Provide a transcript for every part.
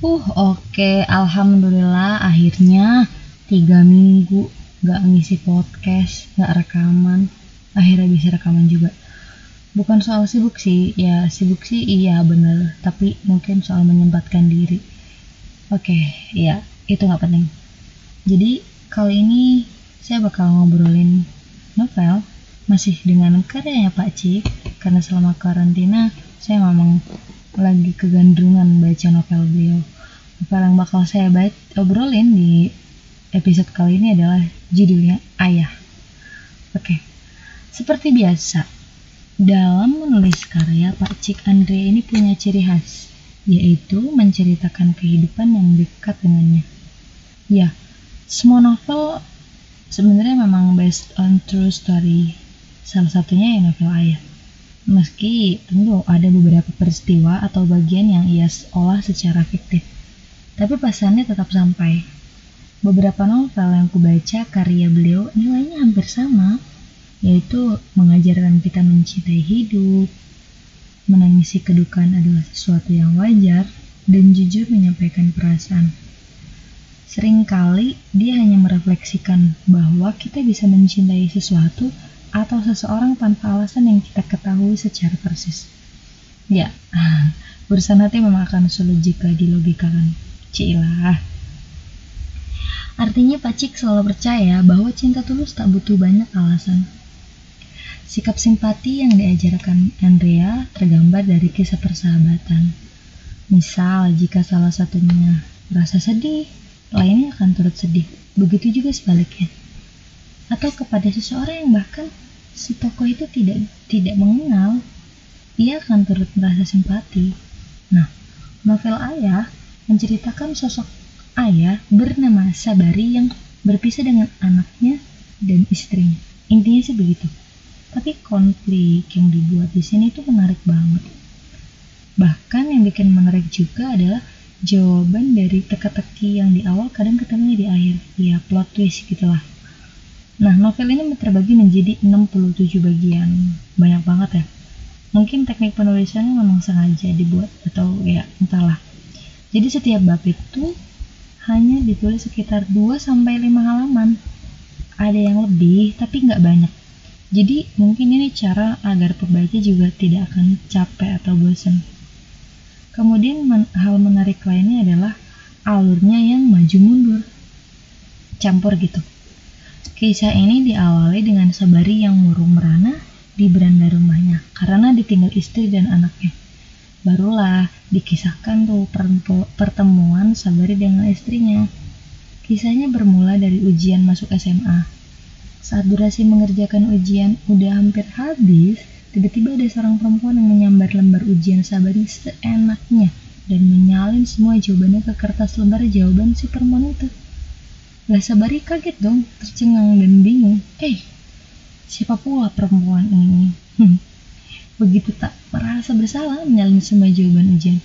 Uh, oke. Alhamdulillah akhirnya tiga minggu gak ngisi podcast, gak rekaman. Akhirnya bisa rekaman juga. Bukan soal sibuk sih, ya sibuk sih iya bener. Tapi mungkin soal menyempatkan diri. Oke, ya itu gak penting. Jadi kali ini saya bakal ngobrolin novel masih dengan karyanya Pak Cik karena selama karantina saya memang lagi kegandrungan baca novel beliau. Novel yang bakal saya baca obrolin di episode kali ini adalah judulnya Ayah. Oke, seperti biasa, dalam menulis karya Pak Cik Andre ini punya ciri khas, yaitu menceritakan kehidupan yang dekat dengannya. Ya, semua novel sebenarnya memang based on true story. Salah satunya ya novel Ayah. Meski tentu ada beberapa peristiwa atau bagian yang ia olah secara fiktif, tapi pesannya tetap sampai. Beberapa novel yang kubaca karya beliau nilainya hampir sama, yaitu mengajarkan kita mencintai hidup, menangisi kedukaan adalah sesuatu yang wajar, dan jujur menyampaikan perasaan. Seringkali dia hanya merefleksikan bahwa kita bisa mencintai sesuatu atau seseorang tanpa alasan yang kita ketahui secara persis. Ya, urusan hati memang akan sulit jika dilogikakan. Cilah. Artinya Pak Cik selalu percaya bahwa cinta tulus tak butuh banyak alasan. Sikap simpati yang diajarkan Andrea tergambar dari kisah persahabatan. Misal, jika salah satunya merasa sedih, lainnya akan turut sedih. Begitu juga sebaliknya atau kepada seseorang yang bahkan si tokoh itu tidak tidak mengenal, ia akan turut merasa simpati. Nah, novel Ayah menceritakan sosok ayah bernama Sabari yang berpisah dengan anaknya dan istrinya. Intinya sih begitu. Tapi konflik yang dibuat di sini itu menarik banget. Bahkan yang bikin menarik juga adalah jawaban dari teka-teki yang di awal kadang ketemu di akhir. Ya plot twist gitulah. Nah, novel ini terbagi menjadi 67 bagian. Banyak banget ya. Mungkin teknik penulisannya memang sengaja dibuat atau ya entahlah. Jadi setiap bab itu hanya ditulis sekitar 2 sampai 5 halaman. Ada yang lebih tapi nggak banyak. Jadi mungkin ini cara agar pembaca juga tidak akan capek atau bosan. Kemudian men hal menarik lainnya adalah alurnya yang maju mundur. Campur gitu Kisah ini diawali dengan Sabari yang murung merana di beranda rumahnya karena ditinggal istri dan anaknya. Barulah dikisahkan tuh pertemuan Sabari dengan istrinya. Kisahnya bermula dari ujian masuk SMA. Saat durasi mengerjakan ujian udah hampir habis, tiba-tiba ada seorang perempuan yang menyambar lembar ujian Sabari seenaknya dan menyalin semua jawabannya ke kertas lembar jawaban si perempuan itu. Lah Sabari kaget dong, tercengang dan bingung. Eh, siapa pula perempuan ini? Hmm. Begitu tak merasa bersalah menyalin semua jawaban ujian.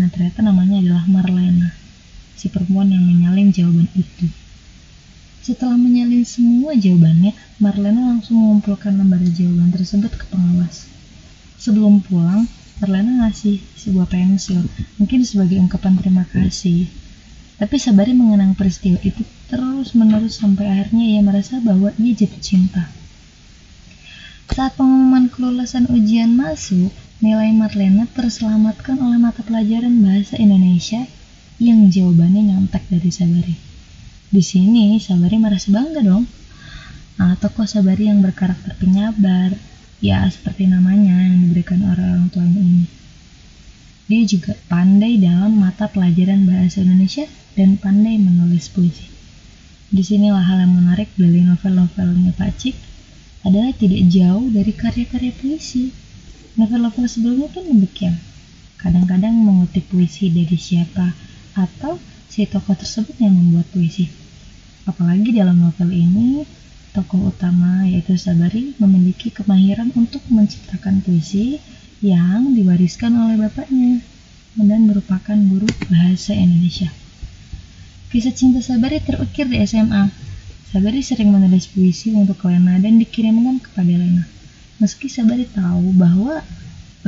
Nah ternyata namanya adalah Marlena, si perempuan yang menyalin jawaban itu. Setelah menyalin semua jawabannya, Marlena langsung mengumpulkan lembar jawaban tersebut ke pengawas. Sebelum pulang, Marlena ngasih sebuah pensil, mungkin sebagai ungkapan terima kasih. Tapi Sabari mengenang peristiwa itu terus menerus sampai akhirnya ia merasa bahwa ia jatuh cinta. Saat pengumuman kelulusan ujian masuk, nilai Marlena terselamatkan oleh mata pelajaran bahasa Indonesia yang jawabannya nyontek dari Sabari. Di sini Sabari merasa bangga dong. Nah, tokoh Sabari yang berkarakter penyabar, ya seperti namanya yang diberikan orang tuanya ini. Dia juga pandai dalam mata pelajaran bahasa Indonesia dan pandai menulis puisi. Di sinilah hal yang menarik dari novel-novelnya Pak Cik adalah tidak jauh dari karya-karya puisi. Novel-novel sebelumnya pun demikian. Kadang-kadang mengutip puisi dari siapa atau si tokoh tersebut yang membuat puisi. Apalagi dalam novel ini, tokoh utama yaitu Sabari memiliki kemahiran untuk menciptakan puisi yang diwariskan oleh bapaknya dan merupakan guru bahasa Indonesia. Kisah cinta Sabari terukir di SMA. Sabari sering menulis puisi untuk Lena dan dikirimkan kepada Lena. Meski Sabari tahu bahwa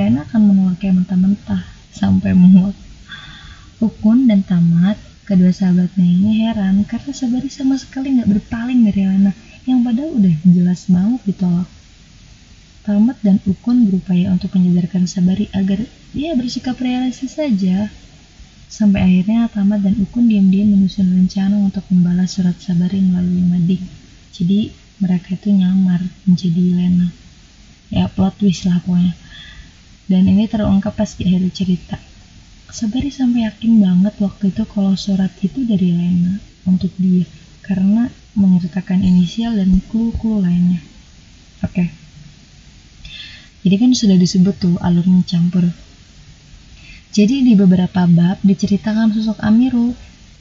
Lena akan menolaknya mentah-mentah sampai muak. Ukun dan Tamat, kedua sahabatnya ini heran karena Sabari sama sekali nggak berpaling dari Lena yang padahal udah jelas banget ditolak. Tamat dan Ukun berupaya untuk menyadarkan Sabari agar dia bersikap realistis saja. Sampai akhirnya Tamat dan Ukun diam-diam menyusun rencana untuk membalas surat Sabari melalui Mading. Jadi mereka itu nyamar menjadi Lena. Ya plot twist lah pokoknya. Dan ini terungkap pas di akhir cerita. Sabari sampai yakin banget waktu itu kalau surat itu dari Lena untuk dia karena menyertakan inisial dan clue-clue lainnya. Oke. Okay. Jadi kan sudah disebut tuh alurnya campur. Jadi di beberapa bab diceritakan sosok Amiru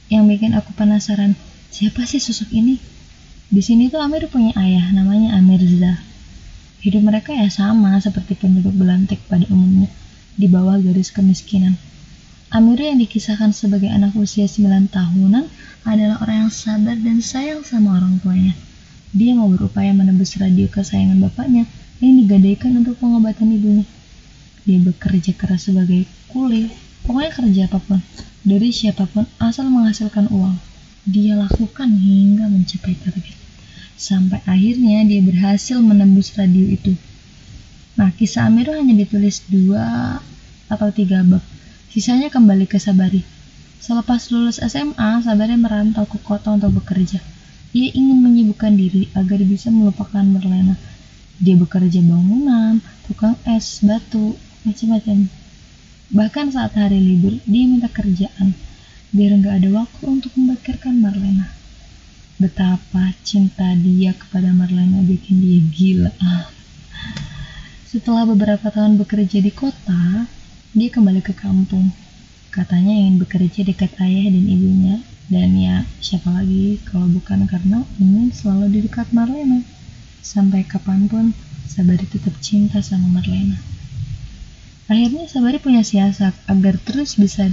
yang bikin aku penasaran, siapa sih sosok ini? Di sini tuh Amir punya ayah namanya Amirza. Hidup mereka ya sama seperti penduduk Belantik pada umumnya, di bawah garis kemiskinan. Amir yang dikisahkan sebagai anak usia 9 tahunan adalah orang yang sabar dan sayang sama orang tuanya. Dia mau berupaya menebus radio kesayangan bapaknya yang digadaikan untuk pengobatan ibunya. Dia bekerja keras sebagai kuli, pokoknya kerja apa pun, dari siapa pun asal menghasilkan uang. Dia lakukan hingga mencapai target. Sampai akhirnya dia berhasil menembus radio itu. Nah, kisah Amiru hanya ditulis dua atau tiga bab. Sisanya kembali ke Sabari. Selepas lulus SMA, Sabari merantau ke kota untuk bekerja. Ia ingin menyibukkan diri agar bisa melupakan Merlena dia bekerja bangunan, tukang es, batu, macam-macam. Bahkan saat hari libur, dia minta kerjaan biar nggak ada waktu untuk membakirkan Marlena. Betapa cinta dia kepada Marlena bikin dia gila. Setelah beberapa tahun bekerja di kota, dia kembali ke kampung. Katanya ingin bekerja dekat ayah dan ibunya, dan ya siapa lagi kalau bukan karena ingin selalu di dekat Marlena. Sampai kapan pun, Sabari tetap cinta sama Marlena. Akhirnya Sabari punya siasat agar terus bisa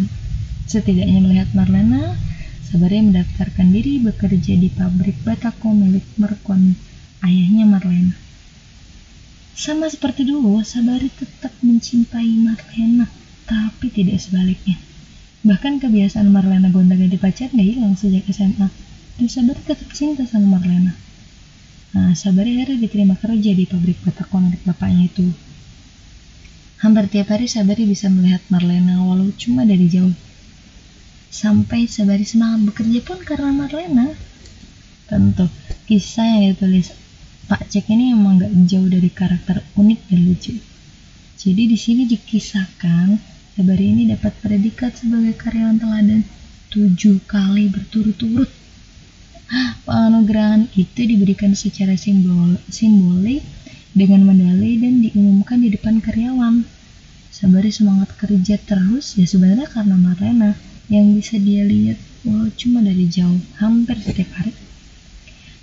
setidaknya melihat Marlena, Sabari mendaftarkan diri bekerja di pabrik batako milik Marconi, ayahnya Marlena. Sama seperti dulu, Sabari tetap mencintai Marlena, tapi tidak sebaliknya. Bahkan kebiasaan Marlena gonta-ganti pacar gak hilang sejak SMA, dan Sabari tetap cinta sama Marlena. Nah, Sabari akhirnya diterima kerja di pabrik batako milik bapaknya itu. Hampir tiap hari Sabari bisa melihat Marlena walau cuma dari jauh. Sampai Sabari semangat bekerja pun karena Marlena. Tentu, kisah yang ditulis Pak Cek ini emang gak jauh dari karakter unik dan lucu. Jadi di sini dikisahkan Sabari ini dapat predikat sebagai karyawan teladan tujuh kali berturut-turut Penganugerahan itu diberikan secara simbol, simbolik dengan medali dan diumumkan di depan karyawan. Sabari semangat kerja terus ya sebenarnya karena Marlena yang bisa dia lihat walau cuma dari jauh hampir setiap hari.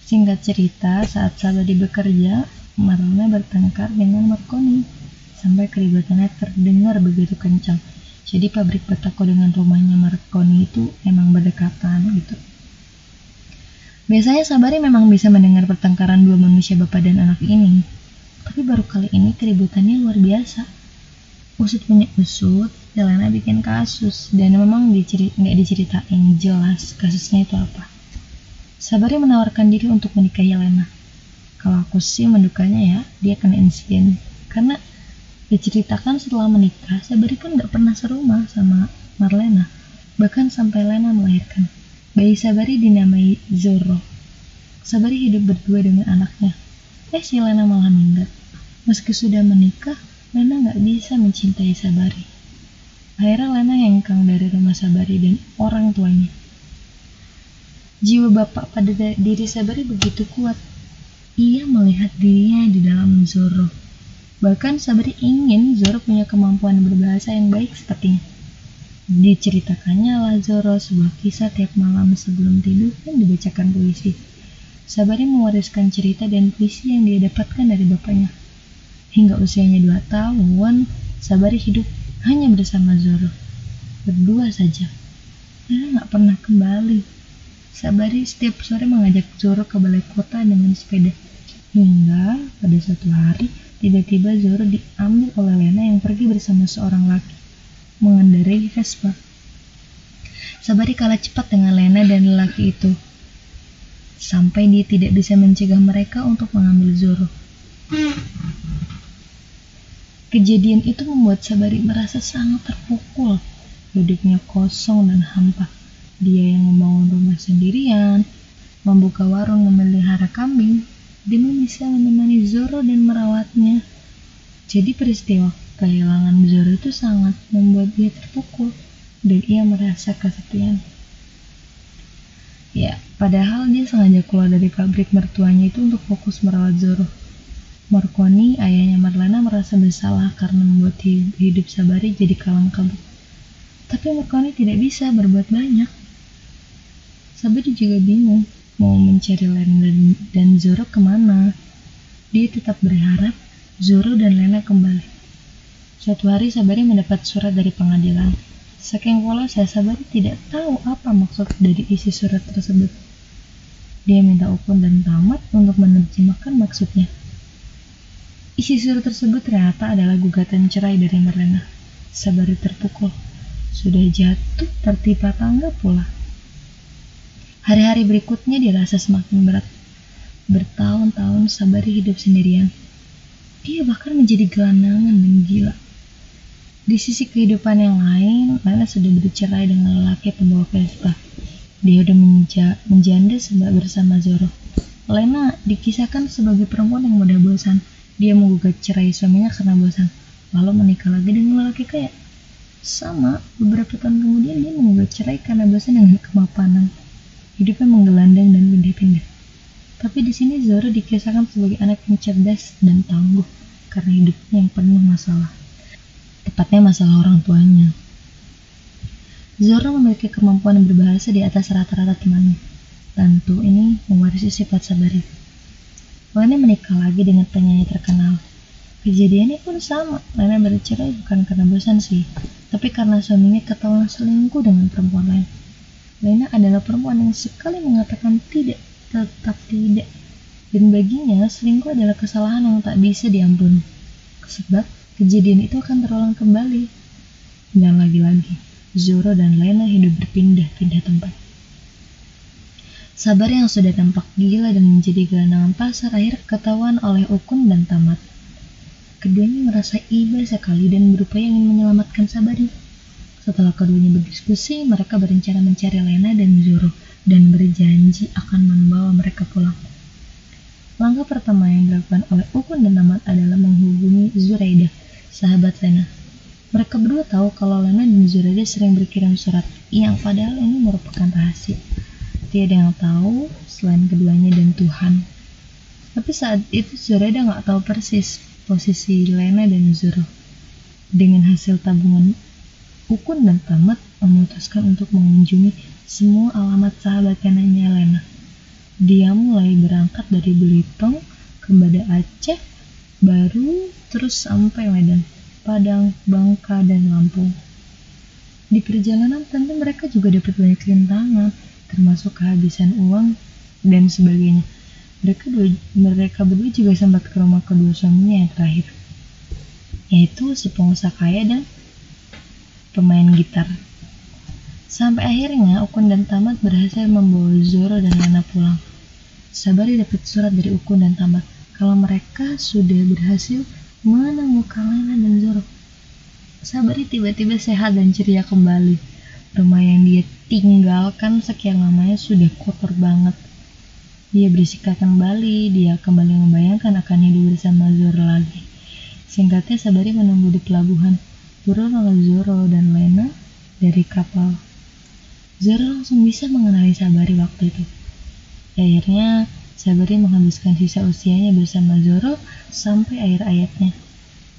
Singkat cerita, saat Sabari bekerja, Marlena bertengkar dengan Marconi sampai keributannya terdengar begitu kencang. Jadi pabrik batako dengan rumahnya Marconi itu emang berdekatan gitu. Biasanya Sabari memang bisa mendengar pertengkaran dua manusia bapak dan anak ini. Tapi baru kali ini keributannya luar biasa. Usut punya usut, Jelena bikin kasus dan memang dicerit nggak diceritain jelas kasusnya itu apa. Sabari menawarkan diri untuk menikahi Jelena. Kalau aku sih mendukanya ya, dia kena insiden. Karena diceritakan setelah menikah, Sabari pun nggak pernah serumah sama Marlena. Bahkan sampai Lena melahirkan. Bayi Sabari dinamai Zoro. Sabari hidup berdua dengan anaknya. Eh, si Lena malah minggat. Meski sudah menikah, Lena nggak bisa mencintai Sabari. Akhirnya Lena hengkang dari rumah Sabari dan orang tuanya. Jiwa bapak pada diri Sabari begitu kuat. Ia melihat dirinya di dalam Zoro. Bahkan Sabari ingin Zoro punya kemampuan berbahasa yang baik sepertinya. Diceritakannya Lazaro sebuah kisah tiap malam sebelum tidur dan dibacakan puisi. Sabari mewariskan cerita dan puisi yang dia dapatkan dari bapaknya. Hingga usianya dua tahun, Sabari hidup hanya bersama Zoro. Berdua saja. Dia nggak pernah kembali. Sabari setiap sore mengajak Zoro ke balai kota dengan sepeda. Hingga pada suatu hari, tiba-tiba Zoro diambil oleh Lena yang pergi bersama seorang laki mengendarai Vespa. Sabari kalah cepat dengan Lena dan lelaki itu. Sampai dia tidak bisa mencegah mereka untuk mengambil Zoro. Kejadian itu membuat Sabari merasa sangat terpukul. Hidupnya kosong dan hampa. Dia yang membangun rumah sendirian, membuka warung memelihara kambing, demi bisa menemani Zoro dan merawatnya. Jadi peristiwa kehilangan Zoro itu sangat membuat dia terpukul dan ia merasa kesepian. Ya, padahal dia sengaja keluar dari pabrik mertuanya itu untuk fokus merawat Zoro. Marconi, ayahnya Marlana merasa bersalah karena membuat hidup Sabari jadi kalang kabut. Tapi Marconi tidak bisa berbuat banyak. Sabari juga bingung mau mencari Lena dan, dan Zoro ke mana. Dia tetap berharap Zoro dan Lena kembali. Suatu hari Sabari mendapat surat dari pengadilan. Saking saya Sabari tidak tahu apa maksud dari isi surat tersebut. Dia minta Ukun dan Tamat untuk menerjemahkan maksudnya. Isi surat tersebut ternyata adalah gugatan cerai dari Marlena. Sabari terpukul. Sudah jatuh tertimpa tangga pula. Hari-hari berikutnya dirasa semakin berat. Bertahun-tahun Sabari hidup sendirian. Dia bahkan menjadi gelandangan dan gila. Di sisi kehidupan yang lain, Lena sudah bercerai dengan lelaki pembawa Vespa. Dia sudah menja menjanda bersama Zoro. Lena dikisahkan sebagai perempuan yang mudah bosan. Dia menggugat cerai suaminya karena bosan, lalu menikah lagi dengan lelaki kaya. Sama, beberapa tahun kemudian dia menggugat cerai karena bosan dengan kemapanan hidupnya menggelandang dan pindah-pindah. Tapi di sini Zoro dikisahkan sebagai anak yang cerdas dan tangguh karena hidupnya yang penuh masalah. Tepatnya masalah orang tuanya. Zoro memiliki kemampuan berbahasa di atas rata-rata temannya. Tentu ini mewarisi sifat sabari. Lena menikah lagi dengan penyanyi terkenal. Kejadiannya pun sama. Lena bercerai bukan karena bosan sih, tapi karena suaminya ketahuan selingkuh dengan perempuan lain. Lena adalah perempuan yang sekali mengatakan tidak, tetap tidak. Dan baginya, selingkuh adalah kesalahan yang tak bisa diampuni. Sebab, kejadian itu akan terulang kembali. Dan lagi-lagi, Zoro dan Lena hidup berpindah-pindah tempat. Sabar yang sudah tampak gila dan menjadi gelandangan pasar akhir ketahuan oleh Ukun dan Tamat. Keduanya merasa iba sekali dan berupaya ingin menyelamatkan Sabari. Setelah keduanya berdiskusi, mereka berencana mencari Lena dan Zoro dan berjanji akan membawa mereka pulang. Langkah pertama yang dilakukan oleh Ukun dan Tamat adalah Zuraida, sahabat Lena. Mereka berdua tahu kalau Lena dan Zuraida sering berkirim surat, yang padahal ini merupakan rahasia. Tiada yang tahu selain keduanya dan Tuhan. Tapi saat itu Zuraida nggak tahu persis posisi Lena dan Zoro. Dengan hasil tabungan Ukun dan Tamat memutuskan untuk mengunjungi semua alamat sahabat Lena. Dia mulai berangkat dari Belitung ke Banda Aceh, baru terus sampai Medan, Padang, Bangka, dan Lampung. Di perjalanan tentu mereka juga dapat banyak rintangan, termasuk kehabisan uang dan sebagainya. Mereka, dua, mereka berdua juga sempat ke rumah kedua suaminya yang terakhir, yaitu si pengusaha kaya dan pemain gitar. Sampai akhirnya Ukun dan Tamat berhasil membawa Zoro dan Lena pulang. Sabari dapat surat dari Ukun dan Tamat kalau mereka sudah berhasil menemukan Lena dan Zoro. Sabari tiba-tiba sehat dan ceria kembali. Rumah yang dia tinggalkan sekian lamanya sudah kotor banget. Dia bersikap kembali, dia kembali membayangkan akan hidup bersama Zoro lagi. Singkatnya Sabari menunggu di pelabuhan turun oleh Zoro dan Lena dari kapal. Zoro langsung bisa mengenali Sabari waktu itu. Akhirnya, Sabari menghabiskan sisa usianya bersama Zoro sampai akhir ayatnya.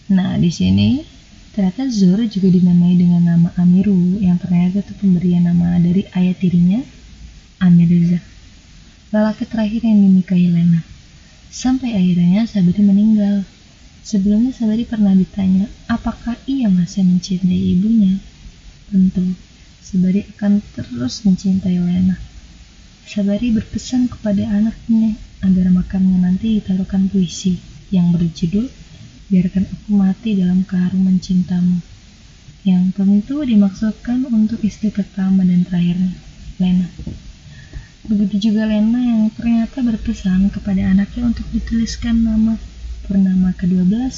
Nah, di sini ternyata Zoro juga dinamai dengan nama Amiru yang ternyata itu pemberian nama dari ayah tirinya, Amirza. Lelaki terakhir yang dinikahi Lena. Sampai akhirnya Sabari meninggal Sebelumnya Sabari pernah ditanya, apakah ia masih mencintai ibunya? Tentu, Sabari akan terus mencintai Lena. Sabari berpesan kepada anaknya agar makamnya nanti ditaruhkan puisi yang berjudul Biarkan aku mati dalam keharuman cintamu. yang tentu dimaksudkan untuk istri pertama dan terakhirnya, Lena. Begitu juga Lena yang ternyata berpesan kepada anaknya untuk dituliskan nama purnama ke-12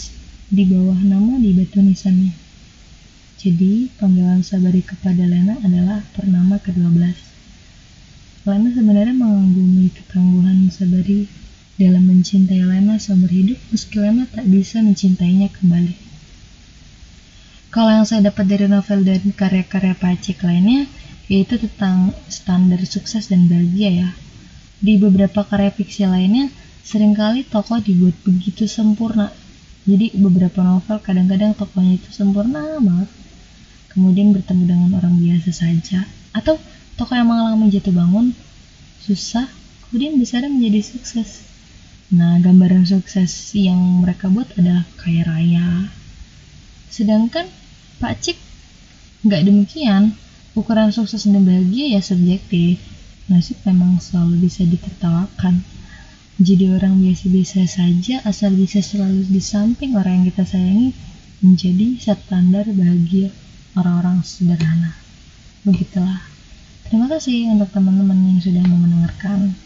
di bawah nama di batu nisannya. Jadi, panggilan Sabari kepada Lena adalah purnama ke-12. Lena sebenarnya mengagumi ketangguhan Sabari dalam mencintai Lena seumur hidup meski Lena tak bisa mencintainya kembali. Kalau yang saya dapat dari novel dan karya-karya Pacik lainnya, yaitu tentang standar sukses dan bahagia ya. Di beberapa karya fiksi lainnya, sering kali tokoh dibuat begitu sempurna. Jadi beberapa novel kadang-kadang tokohnya itu sempurna banget. Kemudian bertemu dengan orang biasa saja. Atau tokoh yang mengalami jatuh bangun, susah, kemudian besar menjadi sukses. Nah, gambaran sukses yang mereka buat adalah kaya raya. Sedangkan Pak Cik nggak demikian. Ukuran sukses dan bahagia ya subjektif. Nasib memang selalu bisa ditertawakan. Jadi orang biasa-biasa saja asal bisa selalu di samping orang yang kita sayangi menjadi standar bahagia orang-orang sederhana. Begitulah terima kasih untuk teman-teman yang sudah mau mendengarkan